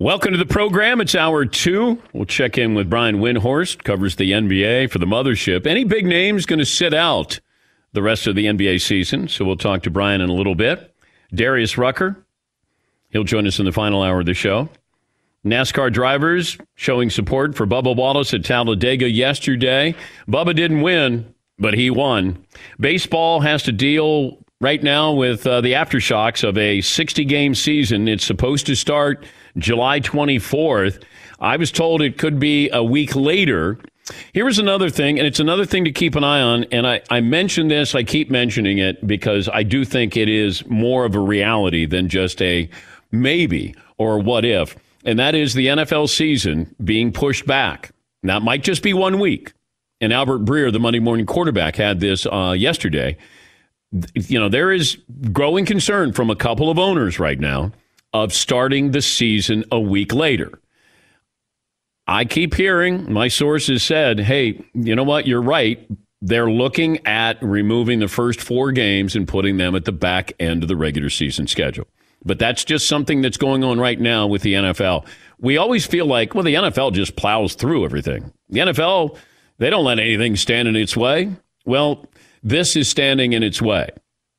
Welcome to the program. It's hour two. We'll check in with Brian Windhorst, covers the NBA for the mothership. Any big names going to sit out the rest of the NBA season? So we'll talk to Brian in a little bit. Darius Rucker, he'll join us in the final hour of the show. NASCAR drivers showing support for Bubba Wallace at Talladega yesterday. Bubba didn't win, but he won. Baseball has to deal right now with uh, the aftershocks of a 60 game season. It's supposed to start July 24th. I was told it could be a week later. Here is another thing, and it's another thing to keep an eye on. And I, I mention this, I keep mentioning it because I do think it is more of a reality than just a maybe or what if. And that is the NFL season being pushed back. That might just be one week. And Albert Breer, the Monday morning quarterback, had this uh, yesterday. You know, there is growing concern from a couple of owners right now of starting the season a week later. I keep hearing my sources said, hey, you know what? You're right. They're looking at removing the first four games and putting them at the back end of the regular season schedule. But that's just something that's going on right now with the NFL. We always feel like, well, the NFL just plows through everything. The NFL, they don't let anything stand in its way. Well, this is standing in its way.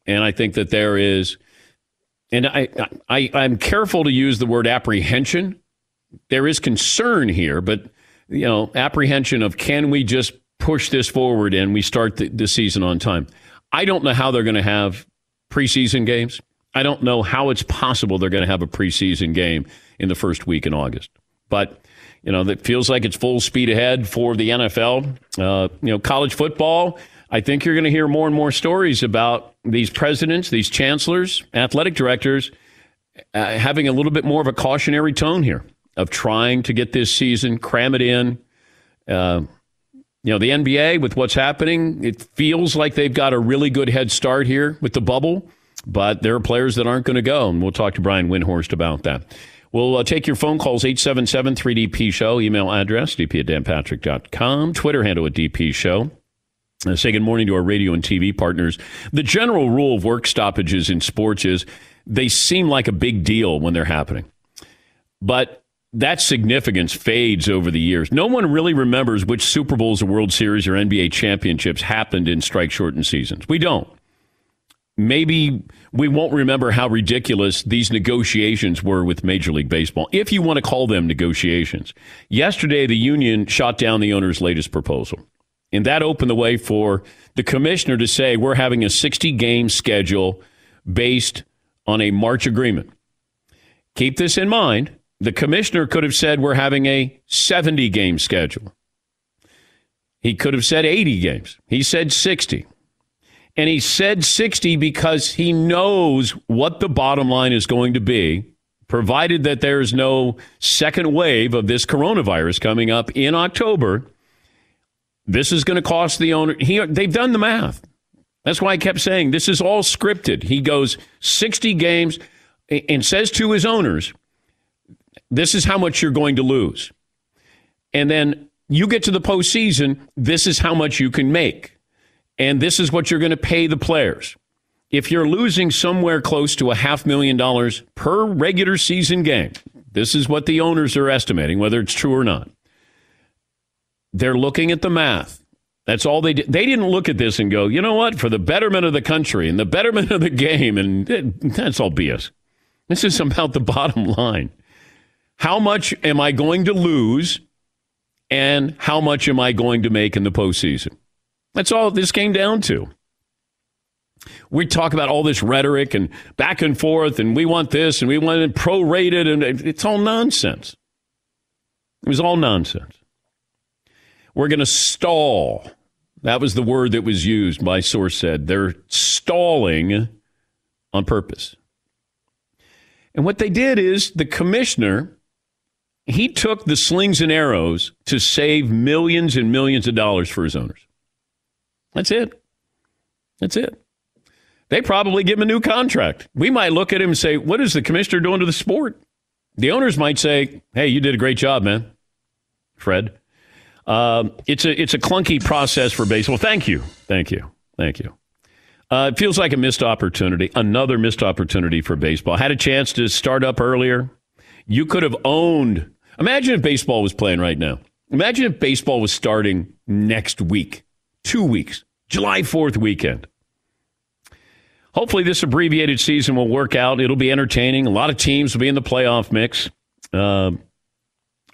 And I think that there is and I, I, I'm careful to use the word apprehension. There is concern here, but you know, apprehension of can we just push this forward and we start the, the season on time. I don't know how they're going to have preseason games. I don't know how it's possible they're going to have a preseason game in the first week in August. But you know, that feels like it's full speed ahead for the NFL. Uh, you know, college football I think you're going to hear more and more stories about these presidents, these chancellors, athletic directors uh, having a little bit more of a cautionary tone here of trying to get this season, cram it in. Uh, you know, the NBA, with what's happening, it feels like they've got a really good head start here with the bubble, but there are players that aren't going to go. And we'll talk to Brian Windhorst about that. We'll uh, take your phone calls, 877 3DP Show, email address, dp at danpatrick.com, Twitter handle at DP Show. Uh, say good morning to our radio and TV partners. The general rule of work stoppages in sports is they seem like a big deal when they're happening. But that significance fades over the years. No one really remembers which Super Bowls or World Series or NBA championships happened in strike shortened seasons. We don't. Maybe we won't remember how ridiculous these negotiations were with Major League Baseball, if you want to call them negotiations. Yesterday, the union shot down the owner's latest proposal. And that opened the way for the commissioner to say we're having a 60 game schedule based on a March agreement. Keep this in mind. The commissioner could have said we're having a 70 game schedule. He could have said 80 games. He said 60. And he said 60 because he knows what the bottom line is going to be, provided that there is no second wave of this coronavirus coming up in October. This is going to cost the owner. He, they've done the math. That's why I kept saying this is all scripted. He goes 60 games and says to his owners, this is how much you're going to lose. And then you get to the postseason, this is how much you can make and this is what you're going to pay the players. If you're losing somewhere close to a half million dollars per regular season game, this is what the owners are estimating, whether it's true or not. They're looking at the math. That's all they did. They didn't look at this and go, you know what, for the betterment of the country and the betterment of the game, and that's all BS. This is about the bottom line. How much am I going to lose, and how much am I going to make in the postseason? That's all this came down to. We talk about all this rhetoric and back and forth, and we want this and we want it prorated, and it's all nonsense. It was all nonsense. We're going to stall. That was the word that was used, my source said. They're stalling on purpose. And what they did is the commissioner, he took the slings and arrows to save millions and millions of dollars for his owners. That's it. That's it. They probably give him a new contract. We might look at him and say, What is the commissioner doing to the sport? The owners might say, Hey, you did a great job, man. Fred. Um, it's a it's a clunky process for baseball. Thank you, thank you, thank you. Uh, it feels like a missed opportunity, another missed opportunity for baseball. Had a chance to start up earlier. You could have owned. Imagine if baseball was playing right now. Imagine if baseball was starting next week, two weeks. July 4th weekend. Hopefully, this abbreviated season will work out. It'll be entertaining. A lot of teams will be in the playoff mix. Uh,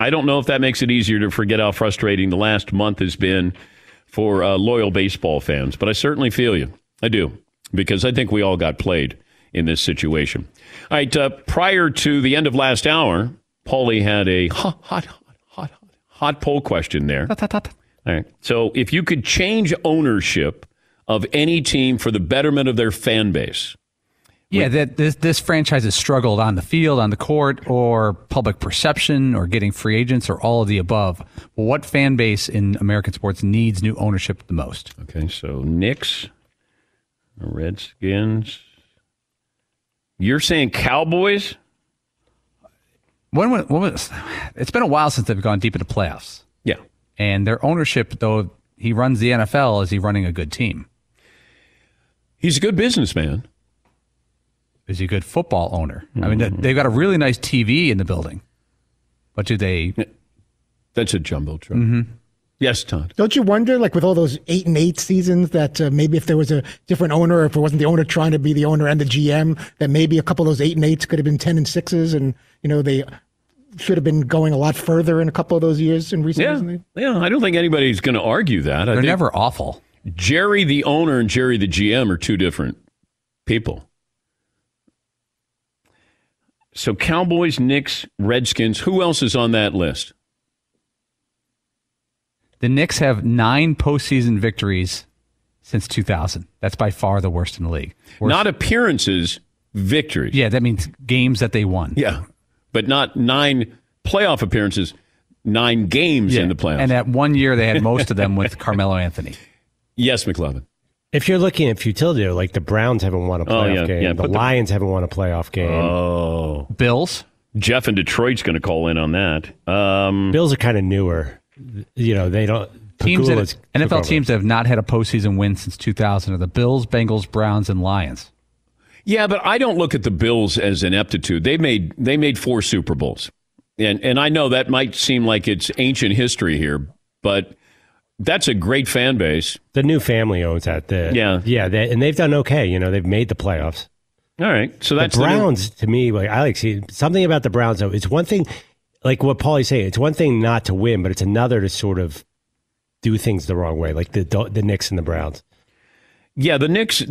I don't know if that makes it easier to forget how frustrating the last month has been for uh, loyal baseball fans, but I certainly feel you. I do, because I think we all got played in this situation. All right, uh, prior to the end of last hour, Paulie had a hot, hot, hot, hot, hot poll question there. Hot, hot, hot. All right. So if you could change ownership of any team for the betterment of their fan base. Yeah, that this, this franchise has struggled on the field, on the court, or public perception, or getting free agents, or all of the above. What fan base in American sports needs new ownership the most? Okay, so Knicks, Redskins. You're saying Cowboys? When, when, when was, it's been a while since they've gone deep into playoffs. Yeah. And their ownership, though he runs the NFL, is he running a good team? He's a good businessman. Is he a good football owner? Mm-hmm. I mean, they've got a really nice TV in the building, but do they? That's a jumbotron. Mm-hmm. Yes, Todd. Don't you wonder, like with all those eight and eight seasons, that uh, maybe if there was a different owner, if it wasn't the owner trying to be the owner and the GM, that maybe a couple of those eight and eights could have been ten and sixes, and you know they should have been going a lot further in a couple of those years in recent yeah. Yeah, I don't think anybody's going to argue that. They're never awful. Jerry the owner and Jerry the GM are two different people. So Cowboys, Knicks, Redskins, who else is on that list? The Knicks have nine postseason victories since 2000. That's by far the worst in the league. Worst. Not appearances, victories. Yeah, that means games that they won. Yeah but not nine playoff appearances, nine games yeah. in the playoffs. And that one year, they had most of them with Carmelo Anthony. Yes, McLovin. If you're looking at futility, like the Browns haven't won a playoff oh, yeah, game, yeah, the Lions the, haven't won a playoff game. Oh, Bills. Jeff in Detroit's going to call in on that. Um, Bills are kind of newer. You know, they don't. Teams that, NFL teams that have not had a postseason win since 2000 are the Bills, Bengals, Browns, and Lions. Yeah, but I don't look at the Bills as ineptitude. They made they made four Super Bowls, and and I know that might seem like it's ancient history here, but that's a great fan base. The new family owns that. The, yeah, yeah, they, and they've done okay. You know, they've made the playoffs. All right, so that's the Browns the to me. Like I like see something about the Browns though. It's one thing, like what Paulie's saying. It's one thing not to win, but it's another to sort of do things the wrong way, like the the Knicks and the Browns. Yeah, the Knicks.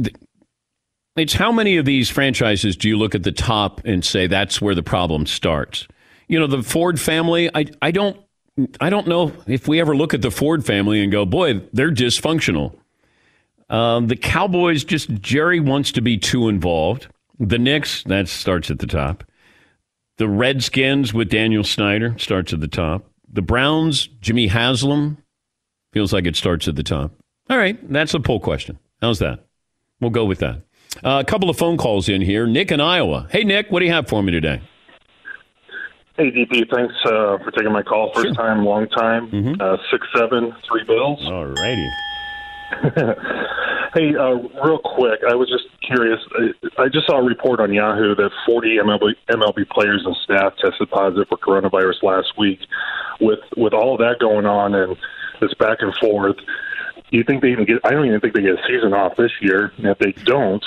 It's how many of these franchises do you look at the top and say that's where the problem starts? You know, the Ford family, I, I don't I don't know if we ever look at the Ford family and go, boy, they're dysfunctional. Um, the Cowboys, just Jerry wants to be too involved. The Knicks, that starts at the top. The Redskins with Daniel Snyder starts at the top. The Browns, Jimmy Haslam, feels like it starts at the top. All right, that's a poll question. How's that? We'll go with that. Uh, a couple of phone calls in here. Nick in Iowa. Hey, Nick, what do you have for me today? Hey, DP, thanks uh, for taking my call. First Sure. time, long time. Mhm. Uh, six, seven, three bills. All righty. Hey, uh, real quick, I was just curious. I, I just saw a report on Yahoo that 40 MLB, MLB players and staff tested positive for coronavirus last week. With with all of that going on and this back and forth, do you think they even get? I don't even think they get a season off this year. And if they don't,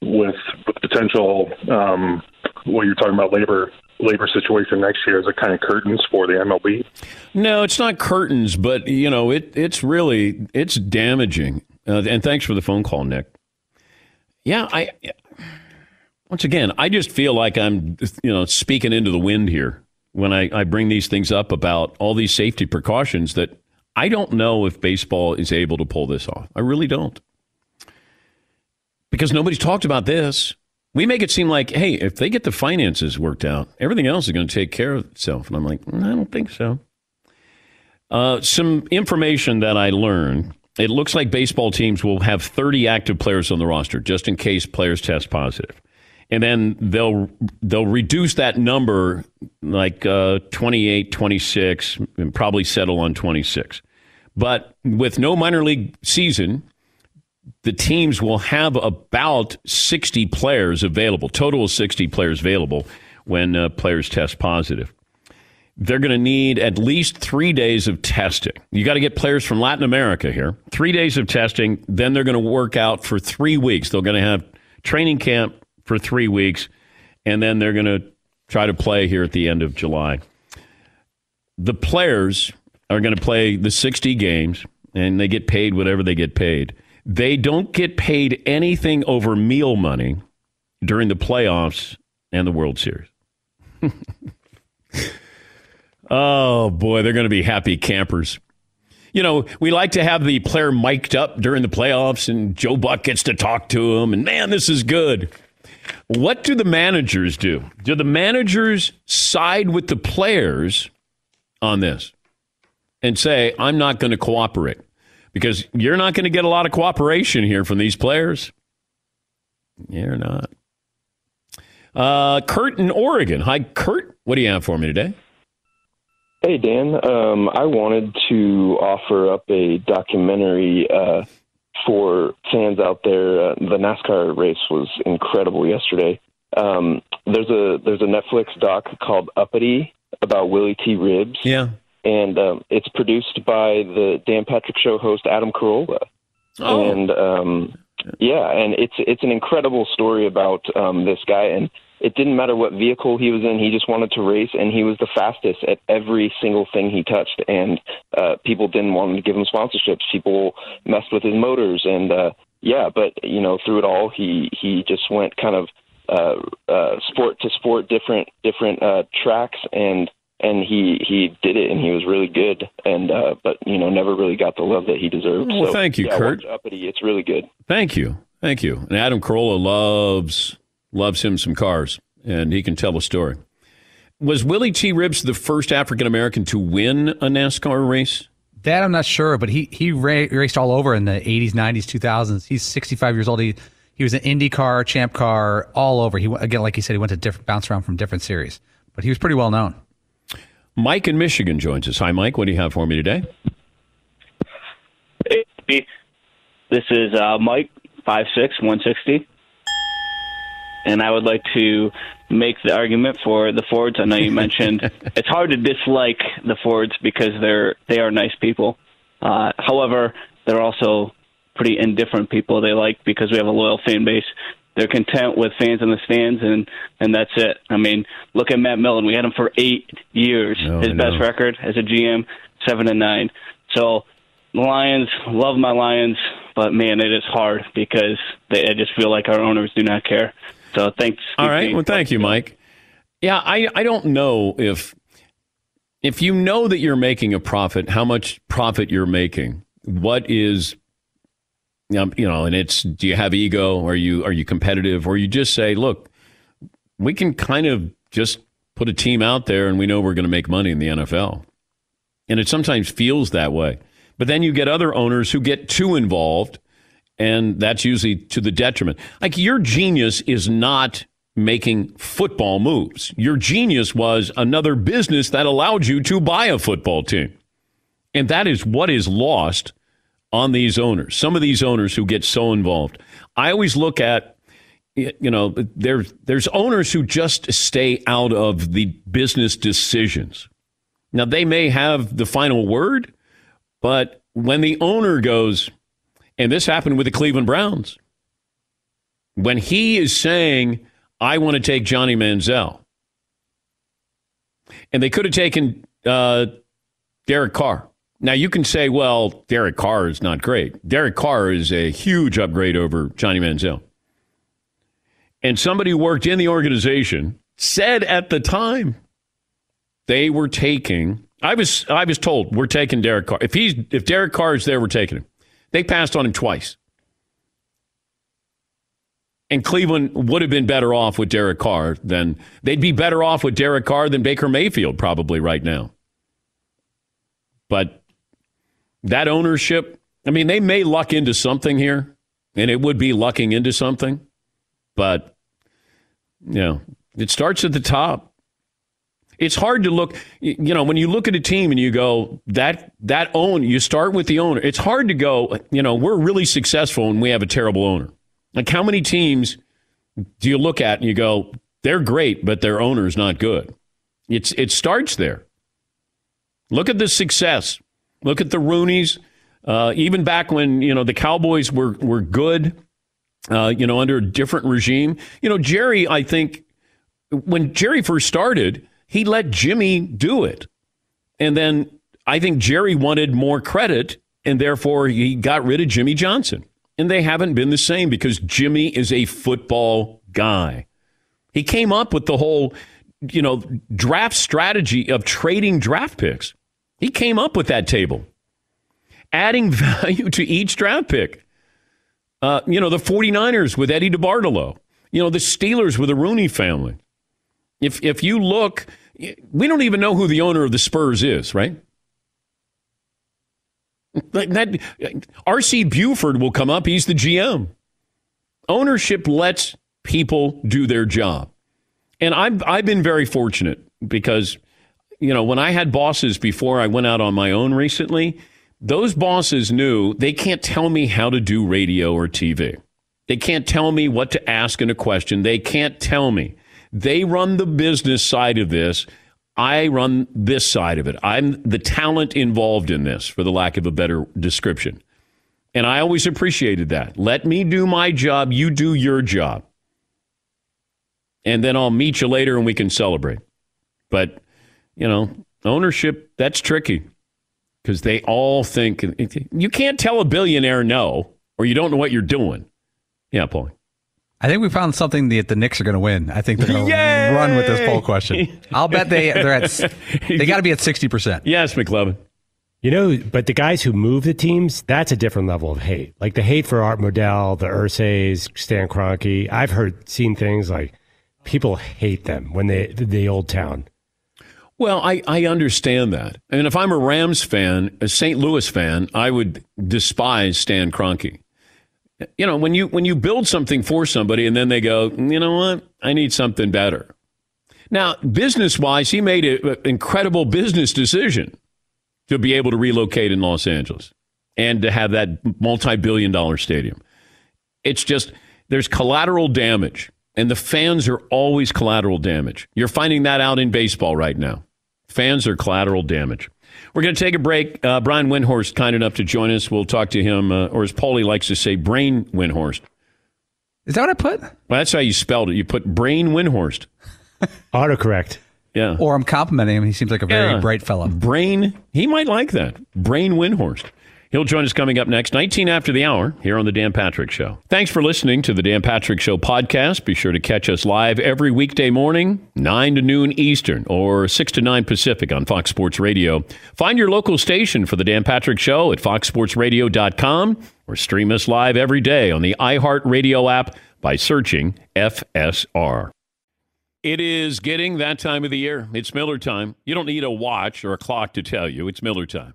with with potential, um, what you're talking about labor labor situation next year, is it kind of curtains for the MLB? No, it's not curtains, but you know, it it's really it's damaging. Uh, and thanks for the phone call, Nick. Yeah, I once again, I just feel like I'm you know speaking into the wind here when I, I bring these things up about all these safety precautions that I don't know if baseball is able to pull this off. I really don't. Because nobody's talked about this. We make it seem like, hey, if they get the finances worked out, everything else is going to take care of itself. And I'm like, "Mm, I don't think so. Uh, some information that I learned. It looks like baseball teams will have 30 active players on the roster just in case players test positive. And then they'll they'll reduce that number like uh, 28, 26, and probably settle on 26. But with no minor league season, the teams will have about 60 players available, total of 60 players available when uh, players test positive. They're going to need at least three days of testing. You got to get players from Latin America here. Three days of testing. Then they're going to work out for three weeks. They're going to have training camp for three weeks, and then they're going to try to play here at the end of July. The players are going to play the 60 games, and they get paid whatever they get paid. They don't get paid anything over meal money during the playoffs and the World Series. oh, boy, they're going to be happy campers. You know, we like to have the player mic'd up during the playoffs, and Joe Buck gets to talk to him, and man, this is good. What do the managers do? Do the managers side with the players on this and say, I'm not going to cooperate? Because you're not going to get a lot of cooperation here from these players. You're not. Uh, Kurt in Oregon. Hi, Kurt. What do you have for me today? Hey, Dan. Um, I wanted to offer up a documentary uh, for fans out there. Uh, the NASCAR race was incredible yesterday. Um, there's a there's a Netflix doc called Uppity about Willy T. Ribbs, Yeah. And um, it's produced by the Dan Patrick Show host Adam Carolla. Oh. And um, yeah, and it's it's an incredible story about um, this guy, and it didn't matter what vehicle he was in; he just wanted to race, and he was the fastest at every single thing he touched. And uh, people didn't want to give him sponsorships. People messed with his motors, and uh, yeah, but you know, through it all, he he just went kind of uh, uh, sport to sport, different different uh, tracks, and and he he did it, and he was really good, and uh, but you know, never really got the love that he deserved. Well, so, thank you, yeah, Kurt. Uppity, it's really good. Thank you. Thank you. And Adam Carolla loves loves him some cars, and he can tell a story. Was Willy T. Ribbs the first African American to win a NASCAR race? That I'm not sure, but he he ra- raced all over in the 80s, 90s, 2000s. He's 65 years old. He he was an IndyCar, Champ Car, all over. He went- again, like he said, he went to different bounce around from different series, but he was pretty well known. Mike in Michigan joins us. Hi, Mike. What do you have for me today? Hey, this is uh, Mike, five six one sixty, and I would like to make the argument for the Fords. I know you mentioned it's hard to dislike the Fords because they're they are nice people. Uh, however, they're also pretty indifferent people. They like because we have a loyal fan base. They're content with fans in the stands, and and that's it. I mean, look at Matt Millen. We had him for eight years. I His best record as a GM, seven and nine. So the Lions, love my Lions, but man, it is hard because they, I just feel like our owners do not care. So thanks. All right. Well, thank you, Mike. Yeah, I, I don't know if if you know that you're making a profit, how much profit you're making, what is you know, and it's do you have ego? Are you are you competitive? Or you just say, look, we can kind of just put a team out there and we know we're going to make money in the NFL. And it sometimes feels that way. But then you get other owners who get too involved, and that's usually to the detriment. Like your genius is not making football moves. Your genius was another business that allowed you to buy a football team. And that is what is lost on these owners. Some of these owners who get so involved. I always look at you know there's there's owners who just stay out of the business decisions. Now they may have the final word, but when the owner goes and this happened with the Cleveland Browns. When he is saying I want to take Johnny Manziel. And they could have taken uh, Derek Carr. Now, you can say, well, Derek Carr is not great. Derek Carr is a huge upgrade over Johnny Manziel. And somebody who worked in the organization said at the time they were taking, I was, I was told, we're taking Derek Carr. If, he's, if Derek Carr is there, we're taking him. They passed on him twice. And Cleveland would have been better off with Derek Carr than they'd be better off with Derek Carr than Baker Mayfield probably right now. But that ownership, I mean, they may luck into something here, and it would be lucking into something, but you know, it starts at the top. It's hard to look, you know, when you look at a team and you go, that that own, you start with the owner. It's hard to go, you know, we're really successful and we have a terrible owner. Like, how many teams do you look at and you go, they're great, but their owner's not good? It's it starts there. Look at the success. Look at the Rooneys. Uh, even back when you know the Cowboys were were good, uh, you know, under a different regime. You know, Jerry. I think when Jerry first started, he let Jimmy do it, and then I think Jerry wanted more credit, and therefore he got rid of Jimmy Johnson and they haven't been the same because Jimmy is a football guy. He came up with the whole, you know, draft strategy of trading draft picks. He came up with that table, adding value to each draft pick. Uh, you know, the 49ers with Eddie DeBartolo, you know, the Steelers with the Rooney family. If, if you look, we don't even know who the owner of the Spurs is, right? That RC Buford will come up. He's the GM. Ownership lets people do their job, and I've I've been very fortunate because you know when I had bosses before I went out on my own recently, those bosses knew they can't tell me how to do radio or TV. They can't tell me what to ask in a question. They can't tell me. They run the business side of this. I run this side of it. I'm the talent involved in this, for the lack of a better description. And I always appreciated that. Let me do my job, you do your job. And then I'll meet you later and we can celebrate. But, you know, ownership, that's tricky because they all think you can't tell a billionaire no, or you don't know what you're doing. Yeah, Paul. I think we found something that the Knicks are going to win. I think they're going to run with this poll question. I'll bet they they're at they got to be at sixty percent. Yes, McLovin. You know, but the guys who move the teams, that's a different level of hate. Like the hate for Art Modell, the Irsays, Stan Kroenke. I've heard, seen things like people hate them when they the old town. Well, I, I understand that. And if I'm a Rams fan, a St. Louis fan, I would despise Stan Kroenke you know, when you when you build something for somebody and then they go, you know what, I need something better. Now, business wise, he made an incredible business decision to be able to relocate in Los Angeles and to have that multi billion dollar stadium. It's just, there's collateral damage, and the fans are always collateral damage. You're finding that out in baseball right now. Fans are collateral damage. We're going to take a break. Uh, Brian Windhorst, kind enough to join us. We'll talk to him, uh, or as Paulie likes to say, Brain Windhorst. Is that what I put? Well, that's how you spelled it. You put Brain Windhorst. Autocorrect. Yeah. Or I'm complimenting him. He seems like a very Yeah. bright fellow. Brain, he might like that. Brain Windhorst. He'll join us coming up next, 19 after the hour, here on The Dan Patrick Show. Thanks for listening to The Dan Patrick Show podcast. Be sure to catch us live every weekday morning, 9 to noon Eastern or 6 to 9 Pacific on Fox Sports Radio. Find your local station for The Dan Patrick Show at foxsportsradio.com or stream us live every day on the iHeartRadio app by searching FSR. It is getting that time of the year. It's Miller time. You don't need a watch or a clock to tell you it's Miller time.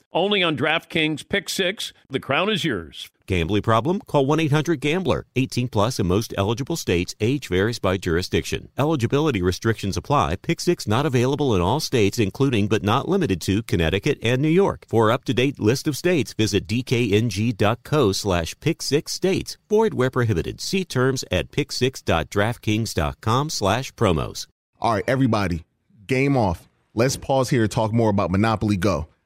only on DraftKings Pick Six. The crown is yours. Gambling problem? Call 1 800 Gambler. 18 plus in most eligible states. Age varies by jurisdiction. Eligibility restrictions apply. Pick six not available in all states, including but not limited to Connecticut and New York. For up to date list of states, visit dkng.co slash pick six states. Void where prohibited. See terms at picksix.draftkings.com slash promos. All right, everybody, game off. Let's pause here to talk more about Monopoly Go.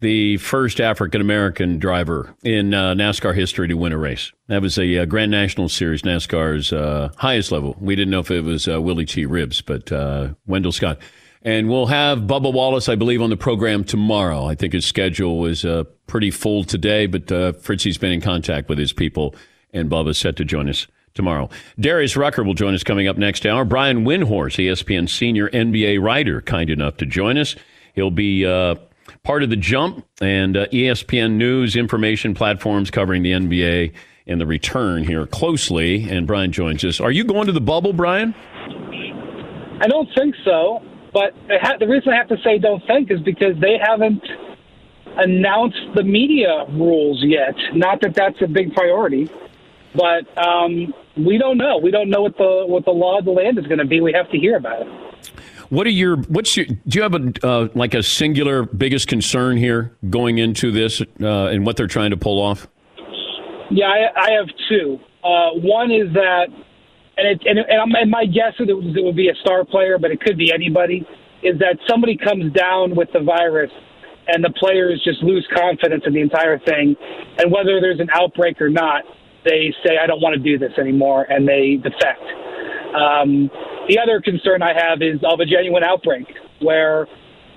the first African American driver in uh, NASCAR history to win a race. That was a uh, Grand National Series, NASCAR's uh, highest level. We didn't know if it was uh, Willy T. Ribbs, but uh, Wendell Scott. And we'll have Bubba Wallace, I believe, on the program tomorrow. I think his schedule was uh, pretty full today, but Fritzy's been in contact with his people, and Bubba's set to join us tomorrow. Darius Rucker will join us coming up next hour. Brian Windhorst, ESPN senior NBA writer, kind enough to join us. He'll be uh, part of the jump and uh, ESPN News information platforms covering the NBA and the return here closely. And Brian joins us. Are you going to the bubble, Brian? I don't think so. But ha- the reason I have to say don't think is because they haven't announced the media rules yet. Not that that's a big priority, but um, we don't know. We don't know what the what the law of the land is going to be. We have to hear about it. What are your what's your do you have a uh, like a singular biggest concern here going into this uh, and what they're trying to pull off? Yeah, I, I have two. Uh, one is that, and it, and, and, and my guess is it, was, it would be a star player, but it could be anybody. Is that somebody comes down with the virus and the players just lose confidence in the entire thing, and whether there's an outbreak or not, they say I don't want to do this anymore, and they defect. Um, the other concern I have is of a genuine outbreak where,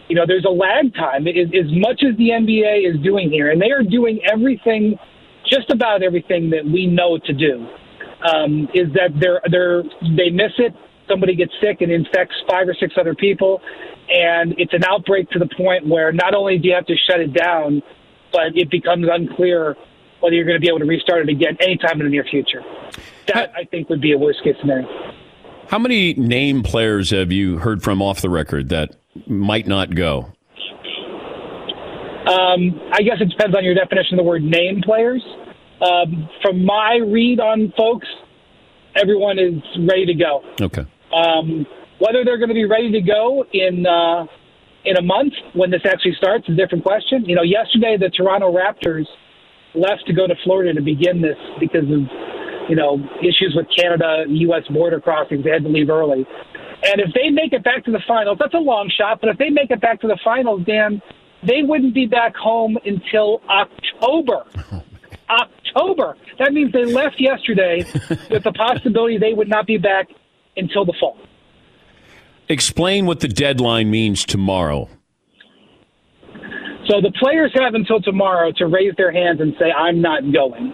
you know, there's a lag time. As, as much as the NBA is doing here, and they are doing everything, just about everything that we know to do, um, is that they're they're they miss it. Somebody gets sick and infects five or six other people, and it's an outbreak to the point where not only do you have to shut it down, but it becomes unclear whether you're going to be able to restart it again anytime in the near future. That I think would be a worst case scenario. How many name players have you heard from off the record that might not go? Um, I guess it depends on your definition of the word name players. Um, from my read on folks, everyone is ready to go. Okay. Um, whether they're going to be ready to go in uh, in a month when this actually starts is a different question. You know, yesterday the Toronto Raptors left to go to Florida to begin this because of you know, issues with Canada, U.S. border crossings. They had to leave early. And if they make it back to the finals, that's a long shot, but if they make it back to the finals, Dan, they wouldn't be back home until October. Oh, October. That means they left yesterday with the possibility they would not be back until the fall. Explain what the deadline means tomorrow. So the players have until tomorrow to raise their hands and say, I'm not going.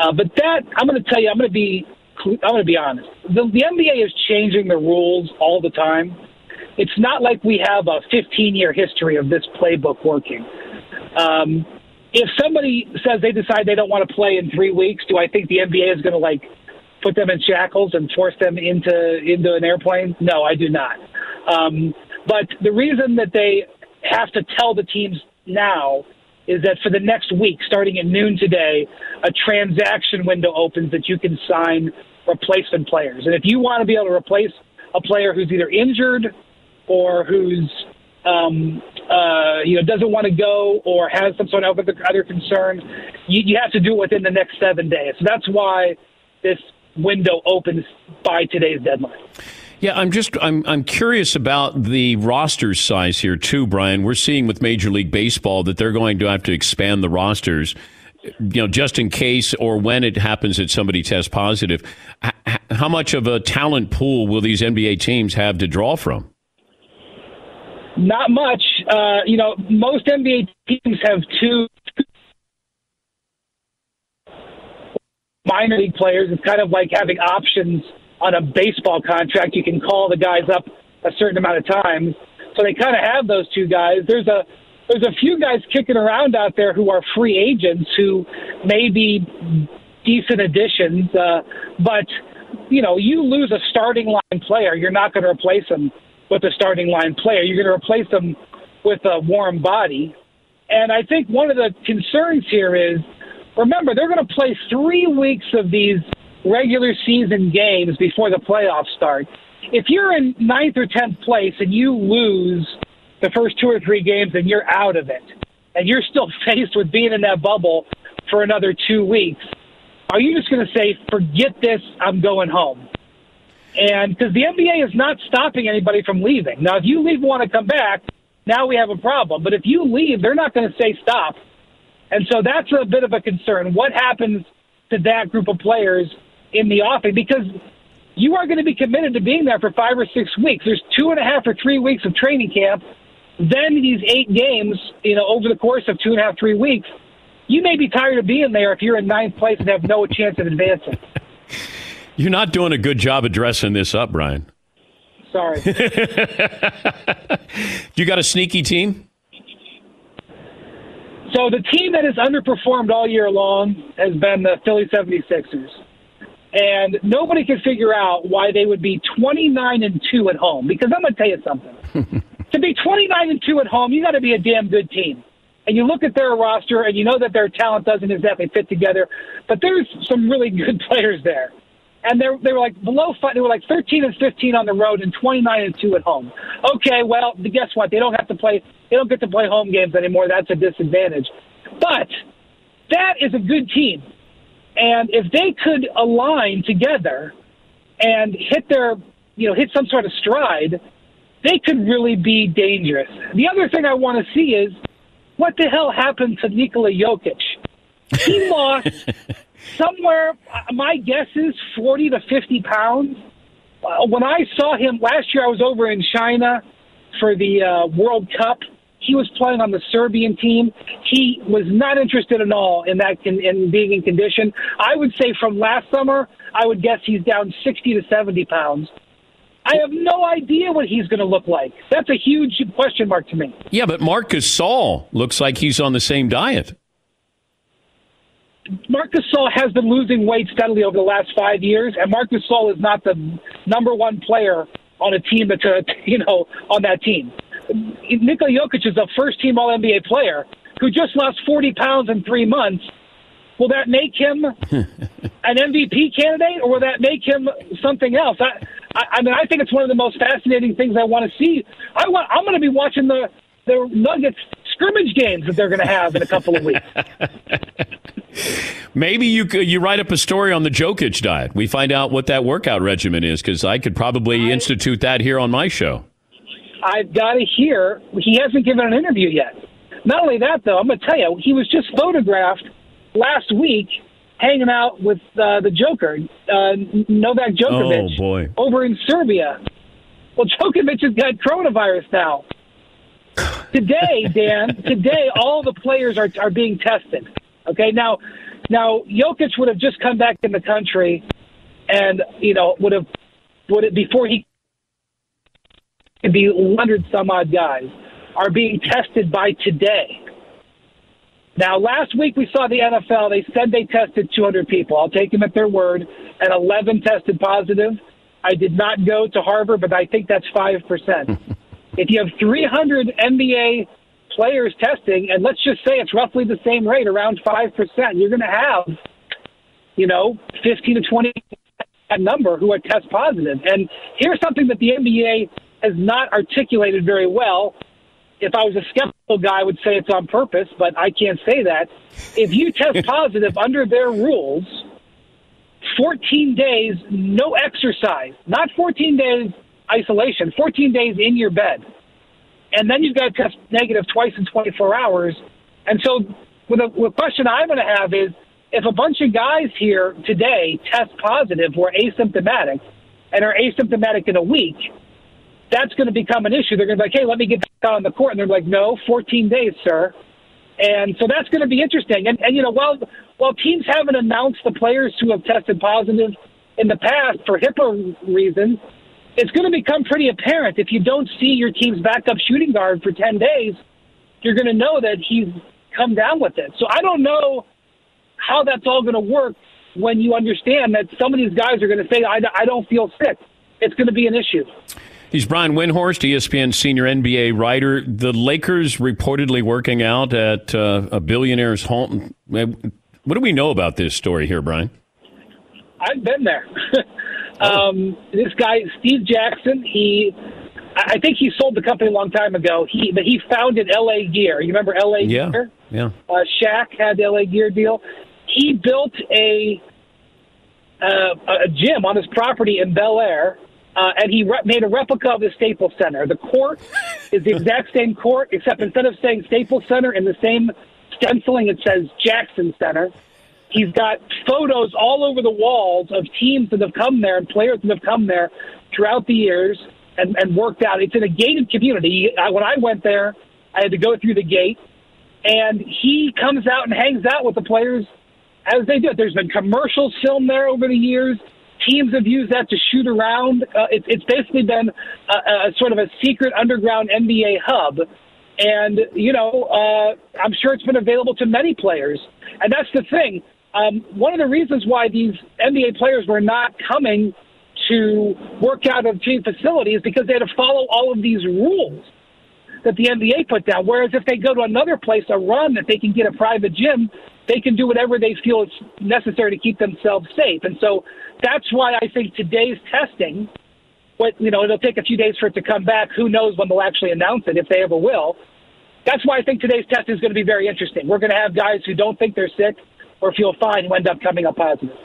Uh, but that I'm going to tell you, I'm going to be I'm going to be honest. The, the NBA is changing the rules all the time. It's not like we have a 15 year history of this playbook working. Um, if somebody says they decide they don't want to play in three weeks, do I think the NBA is going to like put them in shackles and force them into into an airplane? No, I do not. Um, but the reason that they have to tell the teams now is that for the next week, starting at noon today, a transaction window opens that you can sign replacement players. And if you want to be able to replace a player who's either injured or who's um, uh, you know doesn't want to go or has some sort of other concern, you, you have to do it within the next seven days. So that's why this window opens by today's deadline. Yeah, I'm just I'm I'm curious about the roster size here too, Brian. We're seeing with Major League Baseball that they're going to have to expand the rosters, you know, just in case or when it happens that somebody tests positive. how much of a talent pool will these NBA teams have to draw from? Not much. Uh, you know, most NBA teams have two minor league players. It's kind of like having options on a baseball contract, you can call the guys up a certain amount of times. So they kind of have those two guys. There's a there's a few guys kicking around out there who are free agents who may be decent additions, uh, but you know, you lose a starting line player, you're not going to replace him with a starting line player. You're going to replace him with a warm body. And I think one of the concerns here is remember, they're going to play three weeks of these regular season games before the playoffs start. If you're in ninth or tenth place and you lose the first two or three games and you're out of it, and you're still faced with being in that bubble for another two weeks, are you just going to say, forget this, I'm going home? And because the NBA is not stopping anybody from leaving. Now, if you leave and want to come back, now we have a problem. But if you leave, they're not going to say stop. And so that's a bit of a concern. What happens to that group of players in the offing because you are going to be committed to being there for five or six weeks. There's two and a half or three weeks of training camp. Then these eight games, you know, over the course of two and a half, three weeks, you may be tired of being there if you're in ninth place and have no chance of advancing. You're not doing a good job of dressing this up, Brian. Sorry. you got a sneaky team? So the team that has underperformed all year long has been the Philly 76ers. And nobody can figure out why they would be 29 and 2 at home. Because I'm going to tell you something. to be 29 and 2 at home, you got to be a damn good team. And you look at their roster and you know that their talent doesn't exactly fit together, but there's some really good players there. And they they were like below five, they were like 13 and 15 on the road and 29 and 2 at home. Okay, well, guess what? They don't have to play they don't get to play home games anymore. That's a disadvantage. But that is a good team. And if they could align together and hit their, you know, hit some sort of stride, they could really be dangerous. The other thing I want to see is what the hell happened to Nikola Jokic? He lost somewhere, my guess is 40 to 50 pounds. Uh, when I saw him last year, I was over in China for the uh, World Cup. He was playing on the Serbian team. He was not interested at all in that in, in being in condition. I would say from last summer, I would guess he's down 60 to 70 pounds. I have no idea what he's going to look like. That's a huge question mark to me. Yeah, but Marc Gasol looks like he's on the same diet. Marc Gasol has been losing weight steadily over the last five years, and Marc Gasol is not the number one player on a team that's uh, a, you know on that team. Nikola Jokic is a first team All NBA player who just lost 40 pounds in three months. Will that make him an MVP candidate, or will that make him something else? I, I, I mean, I think it's one of the most fascinating things I want to see. I want, I'm going to be watching the the Nuggets scrimmage games that they're going to have in a couple of weeks. Maybe you you write up a story on the Jokic diet. We find out what that workout regimen is because I could probably I, institute that here on my show. I've got to hear he hasn't given an interview yet. Not only that, though, I'm going to tell you, he was just photographed last week hanging out with uh, the Joker, uh, Novak Djokovic, oh, boy. over in Serbia. Well, Djokovic has got coronavirus now. Today, Dan, today all the players are are being tested. Okay, now now Jokic would have just come back in the country, and you know would have would it before he could be hundred some odd guys are being tested by today. Now, last week we saw the NFL. They said they tested 200 people. I'll take them at their word, and 11 tested positive. I did not go to Harvard, but I think that's five percent. if you have 300 NBA players testing, and let's just say it's roughly the same rate, around 5%, you're going to have, you know, 15 to 20 that number who are test positive. And here's something that the NBA has not articulated very well. If I was a skeptical guy, I would say it's on purpose, but I can't say that. If you test positive under their rules, 14 days, no exercise, not 14 days isolation, 14 days in your bed and then you've got to test negative twice in 24 hours. And so, with a, with a question I'm going to have is, if a bunch of guys here today test positive were asymptomatic, and are asymptomatic in a week, that's going to become an issue. They're going to be like, "Hey, let me get back on the court," and they're like, "No, 14 days, sir." And so that's going to be interesting. And, and you know, while while teams haven't announced the players who have tested positive in the past for HIPAA reasons, it's going to become pretty apparent if you don't see your team's backup shooting guard for 10 days, you're going to know that he's come down with it. So I don't know how that's all going to work when you understand that some of these guys are going to say, I, I don't feel sick. It's going to be an issue. He's Brian Windhorst, ESPN senior NBA writer. The Lakers reportedly working out at uh, a billionaire's home. What do we know about this story here, Brian? I've been there. Um, this guy, Steve Jackson, he, I think he sold the company a long time ago. He, but he founded LA Gear. You remember LA yeah, Gear? Yeah. Uh, Shaq had the LA Gear deal. He built a uh, a gym on his property in Bel Air, uh, and he re- made a replica of the Staples Center. The court is the exact same court, except instead of saying Staples Center in the same stenciling, it says Jackson Center. He's got photos all over the walls of teams that have come there and players that have come there throughout the years and, and worked out. It's in a gated community. I, when I went there, I had to go through the gate, and he comes out and hangs out with the players as they do it. There's been commercials filmed there over the years. Teams have used that to shoot around. Uh, it, it's basically been a, a sort of a secret underground NBA hub And, you know, uh, I'm sure it's been available to many players. And that's the thing. Um, one of the reasons why these NBA players were not coming to work out of team facilities because they had to follow all of these rules that the NBA put down. Whereas if they go to another place, a run that they can get a private gym, they can do whatever they feel is necessary to keep themselves safe. And so that's why I think today's testing, what you know, it'll take a few days for it to come back. Who knows when they'll actually announce it, if they ever will. That's why I think today's test is going to be very interesting. We're going to have guys who don't think they're sick or feel fine who end up coming up positive.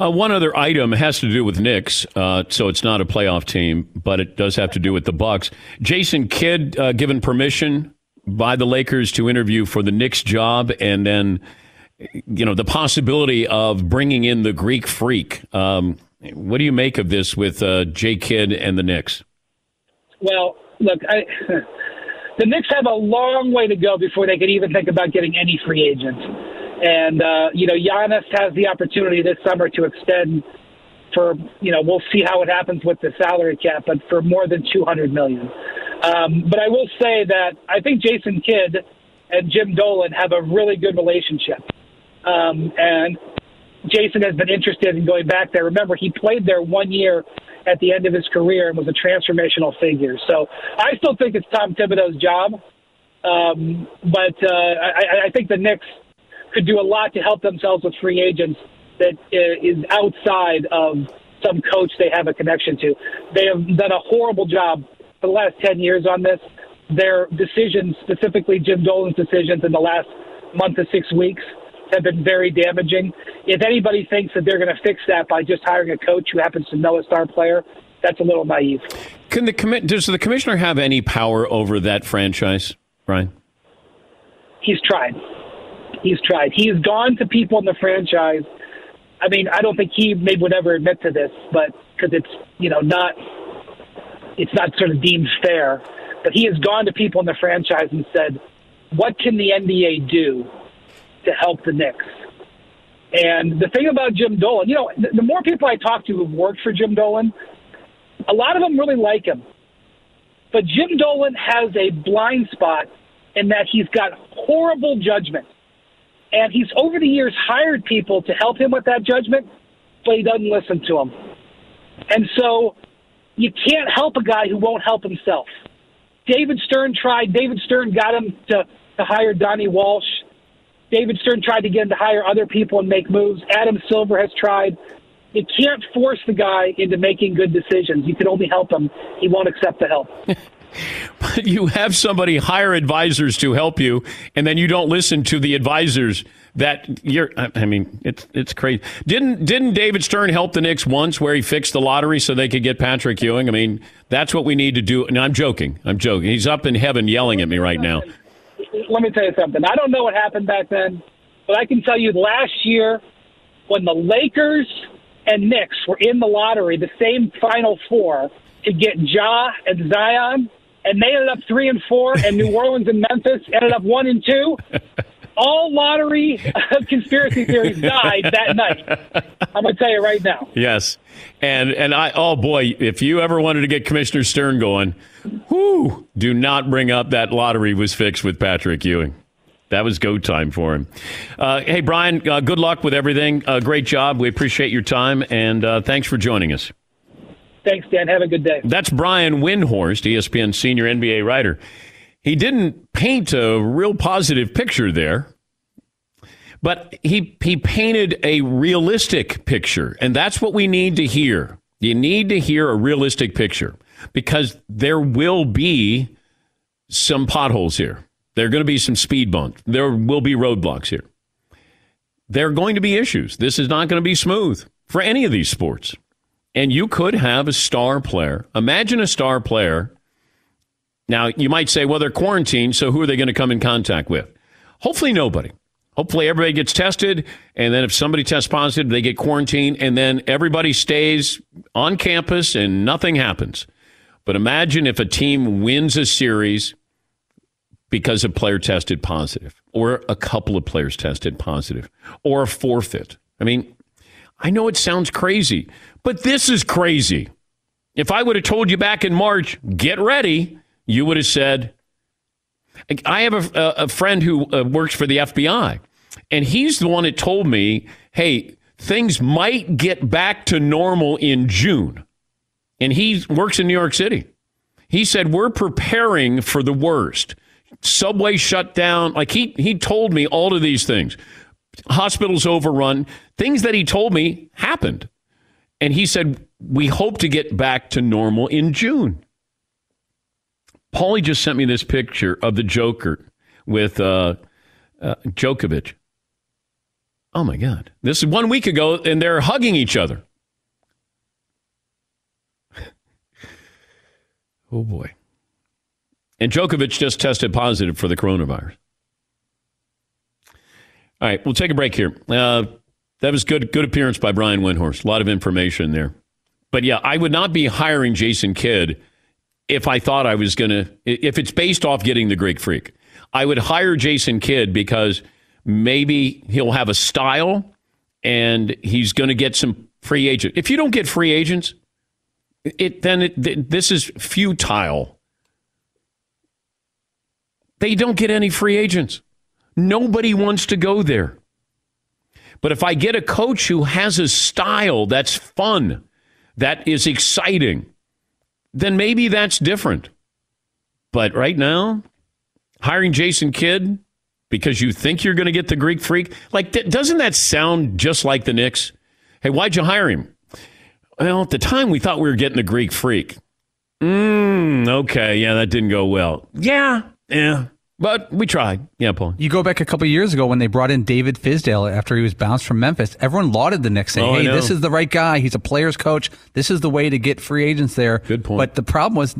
Uh, one other item has to do with Knicks, uh, so it's not a playoff team, but it does have to do with the Bucks. Jason Kidd uh, given permission by the Lakers to interview for the Knicks job, and then you know the possibility of bringing in the Greek Freak. Um, what do you make of this with uh, Jay Kidd and the Knicks? Well, look, I, the Knicks have a long way to go before they could even think about getting any free agents. And, uh, you know, Giannis has the opportunity this summer to extend for, you know, we'll see how it happens with the salary cap, but for more than 200 million. Um, but I will say that I think Jason Kidd and Jim Dolan have a really good relationship. Um, and Jason has been interested in going back there. Remember, he played there one year at the end of his career and was a transformational figure. So I still think it's Tom Thibodeau's job. Um, but uh, I, I think the Knicks could do a lot to help themselves with free agents that uh, is outside of some coach they have a connection to. They have done a horrible job for the last 10 years on this. Their decisions, specifically Jim Dolan's decisions in the last month to six weeks, have been very damaging. If anybody thinks that they're going to fix that by just hiring a coach who happens to know a star player, that's a little naive. Can the does the commissioner have any power over that franchise, Brian? He's tried. He's tried. He's gone to people in the franchise. I mean, I don't think he maybe would ever admit to this, but because it's you know not, it's not sort of deemed fair. But he has gone to people in the franchise and said, "What can the NBA do to help the Knicks?" And the thing about Jim Dolan, you know, the, the more people I talk to who've worked for Jim Dolan, a lot of them really like him. But Jim Dolan has a blind spot in that he's got horrible judgment. And he's over the years hired people to help him with that judgment, but he doesn't listen to them. And so you can't help a guy who won't help himself. David Stern tried. David Stern got him to, to hire Donnie Walsh. David Stern tried to get him to hire other people and make moves. Adam Silver has tried. You can't force the guy into making good decisions. You can only help him. He won't accept the help. but you have somebody hire advisors to help you, and then you don't listen to the advisors that you're. I mean, it's it's crazy. Didn't didn't David Stern help the Knicks once, where he fixed the lottery so they could get Patrick Ewing? I mean, that's what we need to do. And I'm joking. I'm joking. He's up in heaven yelling at me right now. Let me tell you something. I don't know what happened back then, but I can tell you last year when the Lakers and Knicks were in the lottery, the same Final Four to get Ja and Zion and they ended up three and four, and New Orleans and Memphis ended up one and two. All lottery conspiracy theories died that night. I'm going to tell you right now. Yes, and and I oh boy, if you ever wanted to get Commissioner Stern going, whoo, do not bring up that lottery was fixed with Patrick Ewing. That was go time for him. Uh, hey, Brian, uh, good luck with everything. Uh, great job. We appreciate your time, and uh, thanks for joining us. Thanks, Dan. Have a good day. That's Brian Windhorst, ESPN senior NBA writer. He didn't paint a real positive picture there, but he he painted a realistic picture, and that's what we need to hear. You need to hear a realistic picture because there will be some potholes here. There are going to be some speed bumps. There will be roadblocks here. There are going to be issues. This is not going to be smooth for any of these sports. And you could have a star player. Imagine a star player. Now, you might say, well, they're quarantined, so who are they going to come in contact with? Hopefully, nobody. Hopefully, everybody gets tested, and then if somebody tests positive, they get quarantined, and then everybody stays on campus and nothing happens. But imagine if a team wins a series because a player tested positive, or a couple of players tested positive, or a forfeit. I mean, I know it sounds crazy, but this is crazy. If I would have told you back in March, get ready, you would have said, I have a, a friend who uh, works for the FBI, and he's the one that told me, hey, things might get back to normal in June. And he works in New York City. He said, we're preparing for the worst. Subway shut down. Like he, he told me all of these things. Hospitals overrun. Things that he told me happened. And he said, we hope to get back to normal in June. Paulie just sent me this picture of the Joker with uh, uh, Djokovic. Oh my God. This is one week ago, and they're hugging each other. oh boy. And Djokovic just tested positive for the coronavirus. All right, we'll take a break here. Uh, that was good. Good appearance by Brian Windhorst. A lot of information there. But yeah, I would not be hiring Jason Kidd if I thought I was going to, if it's based off getting the Greek freak. I would hire Jason Kidd because maybe he'll have a style and he's going to get some free agent. If you don't get free agents, it then it, this is futile. They don't get any free agents. Nobody wants to go there. But if I get a coach who has a style that's fun, that is exciting, then maybe that's different. But right now, hiring Jason Kidd because you think you're going to get the Greek freak, like doesn't that sound just like the Knicks? Hey, why'd you hire him? Well, at the time we thought we were getting the Greek freak. Mm, okay, yeah, that didn't go well. Yeah, yeah. But we tried. Yeah, Paul. You go back a couple years ago when they brought in David Fizdale after he was bounced from Memphis. Everyone lauded the Knicks, saying, Oh, "Hey, this is the right guy. He's a player's coach. This is the way to get free agents there." Good point. But the problem was,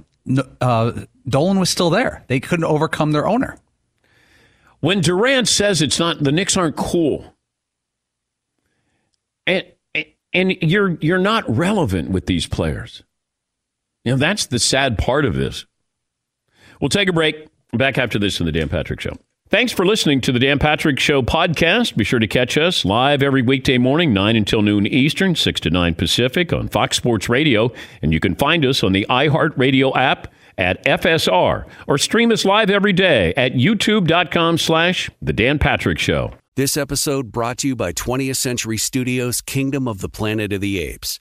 uh, Dolan was still there. They couldn't overcome their owner. When Durant says it's not the Knicks aren't cool, and and you're you're not relevant with these players. You know that's the sad part of this. We'll take a break. Back after this in the Dan Patrick Show. Thanks for listening to the Dan Patrick Show podcast. Be sure to catch us live every weekday morning, 9 until noon Eastern, 6 to 9 Pacific on Fox Sports Radio. And you can find us on the iHeartRadio app at FSR or stream us live every day at youtube.com slash The Dan Patrick Show. This episode brought to you by 20th Century Studios' Kingdom of the Planet of the Apes.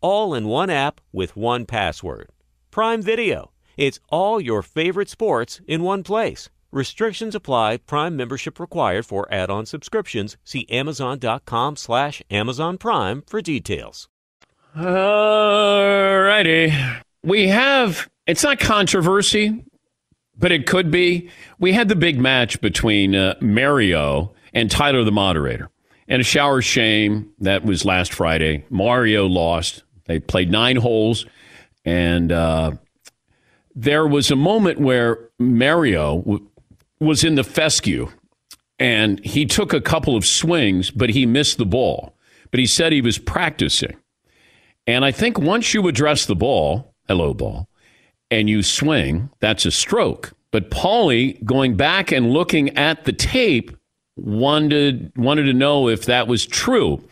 All in one app with one password. Prime Video. It's all your favorite sports in one place. Restrictions apply. Prime membership required for add-on subscriptions. See Amazon.com slash Amazon Prime for details. All righty. We have, it's not controversy, but it could be. We had the big match between uh, Mario and Tyler, the moderator. And a shower shame. That was last Friday. Mario lost. They played nine holes. And uh, there was a moment where Mario w- was in the fescue and he took a couple of swings, but he missed the ball. But he said he was practicing. And I think once you address the ball, hello, ball, and you swing, that's a stroke. But Paulie, going back and looking at the tape, wanted wanted to know if that was true.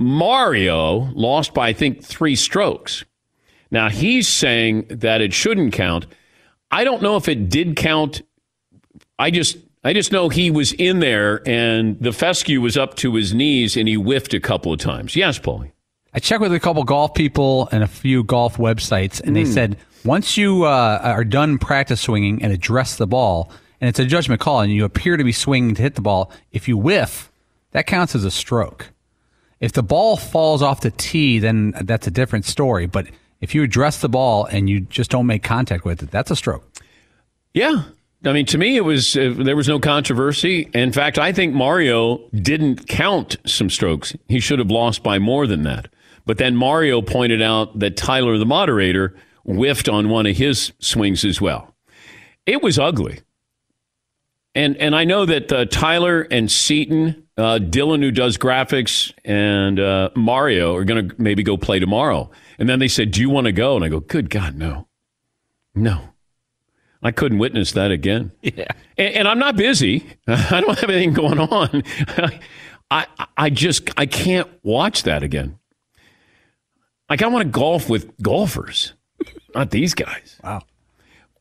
Mario lost by I think three strokes. Now he's saying that it shouldn't count. I don't know if it did count. I just I just know he was in there and the fescue was up to his knees and he whiffed a couple of times. Yes, Paulie. I checked with a couple golf people and a few golf websites, and they Hmm. said once you uh, are done practice swinging and address the ball, and it's a judgment call, and you appear to be swinging to hit the ball, if you whiff, that counts as a stroke. If the ball falls off the tee, then that's a different story. But if you address the ball and you just don't make contact with it, that's a stroke. Yeah. I mean, to me, it was uh, there was no controversy. In fact, I think Mario didn't count some strokes. He should have lost by more than that. But then Mario pointed out that Tyler, the moderator, whiffed on one of his swings as well. It was ugly. And and I know that uh, Tyler and Seaton, uh, Dylan, who does graphics, and uh, Mario are going to maybe go play tomorrow. And then they said, "Do you want to go?" And I go, "Good God, no, no." I couldn't witness that again. Yeah. And, and I'm not busy. I don't have anything going on. I I just I can't watch that again. Like I want to golf with golfers, not these guys. Wow.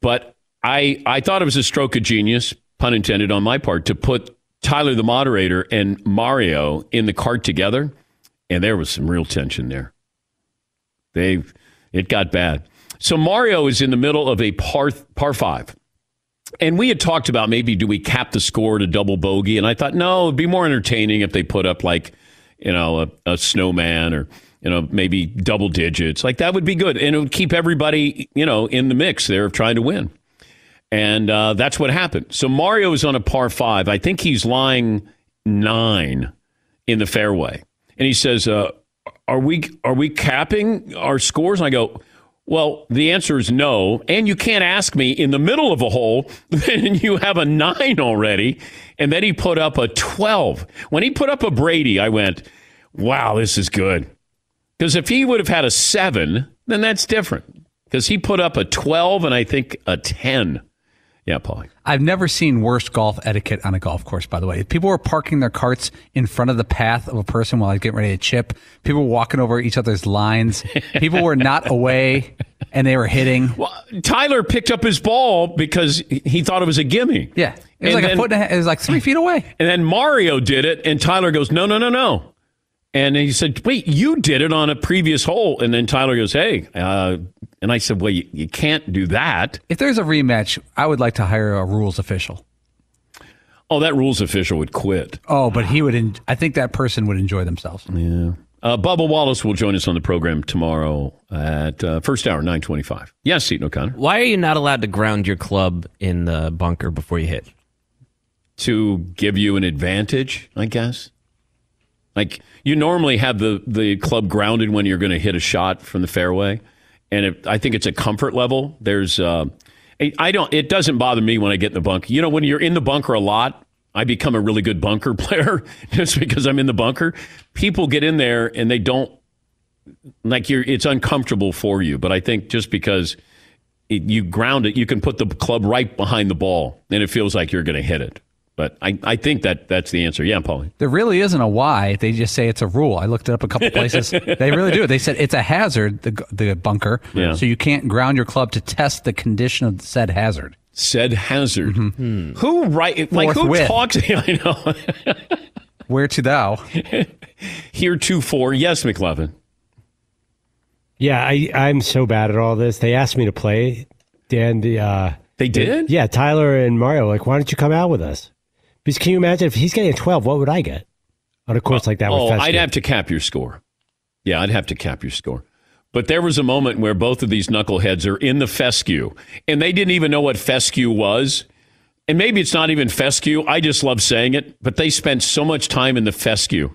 But I I thought it was a stroke of genius, pun intended on my part, to put Tyler the moderator and Mario in the cart together, and there was some real tension there. They it got bad. So Mario is in the middle of a par par five. And we had talked about maybe do we cap the score to double bogey? And I thought, no, it'd be more entertaining if they put up like, you know, a, a snowman or, you know, maybe double digits. Like that would be good. And it would keep everybody, you know, in the mix there of trying to win. And uh, that's what happened. So Mario is on a par five. I think he's lying nine in the fairway. And he says, uh, are we are we capping our scores? And I go, well, the answer is no. And you can't ask me in the middle of a hole, then you have a nine already. And then he put up a 12. When he put up a Brady, I went, wow, this is good. Because if he would have had a seven, then that's different. Because he put up a 12 and I think a 10. Yeah, Paulie. I've never seen worse golf etiquette on a golf course, by the way. People were parking their carts in front of the path of a person while I was getting ready to chip. People were walking over each other's lines. People were not away and they were hitting. Well, Tyler picked up his ball because he thought it was a gimme. Yeah. It was And like then- a foot and a half, it was like three feet away. And then Mario did it, and Tyler goes, no, no, no, no. And he said, wait, you did it on a previous hole. And then Tyler goes, hey. Uh, and I said, well, you, you can't do that. If there's a rematch, I would like to hire a rules official. Oh, that rules official would quit. Oh, but he would. En- I think that person would enjoy themselves. Yeah. Uh, Bubba Wallace will join us on the program tomorrow at uh, first hour, 925. Yes, Seaton O'Connor. Why are you not allowed to ground your club in the bunker before you hit? To give you an advantage, I guess. Like you normally have the, the club grounded when you're going to hit a shot from the fairway. And it, I think it's a comfort level. There's, uh, I- don't, it doesn't bother me when I get in the bunker. You know, when you're in the bunker a lot, I become a really good bunker player just because I'm in the bunker. People get in there and they don't like you're it's uncomfortable for you. But I think just because it, you ground it, you can put the club right behind the ball, and it feels like you're going to hit it. But I, I think that that's the answer. Yeah, Paulie. There really isn't a why. They just say it's a rule. I looked it up a couple places. they really do. They said it's a hazard, the, the bunker. Yeah. So you can't ground your club to test the condition of said hazard. Said hazard. Who right? Like who Forthwith. talks? I know. Where to thou? Here to Heretofore, yes, McLovin. Yeah, I, I'm so bad at all this. They asked me to play, Dan. The, uh, they did? Yeah, Tyler and Mario. Like, why don't you come out with us? Because can you imagine if he's getting a 12, what would I get on a course uh, like that? Oh, I'd have to cap your score. Yeah, I'd have to cap your score. But there was a moment where both of these knuckleheads are in the fescue, and they didn't even know what fescue was. And maybe it's not even fescue. I just love saying it. But they spent so much time in the fescue.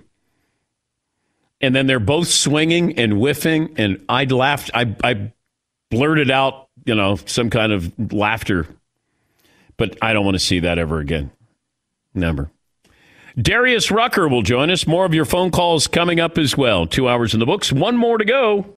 And then they're both swinging and whiffing, and I laughed. I, I blurted out, you know, some kind of laughter. But I don't want to see that ever again. Never. Darius Rucker will join us. More of your phone calls coming up as well. Two hours in the books. One more to go.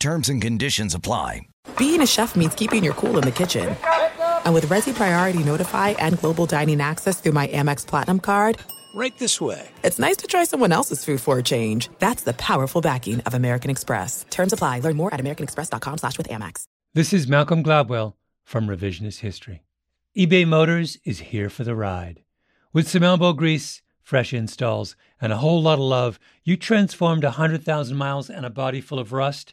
Terms and conditions apply. Being a chef means keeping your cool in the kitchen. And with Resy Priority Notify and Global Dining Access through my Amex Platinum card, Right this way. it's nice to try someone else's food for a change. That's the powerful backing of American Express. Terms apply. Learn more at americanexpress.com slash with Amex. This is Malcolm Gladwell from Revisionist History. eBay Motors is here for the ride. With some elbow grease, fresh installs, and a whole lot of love, you transformed a 100,000 miles and a body full of rust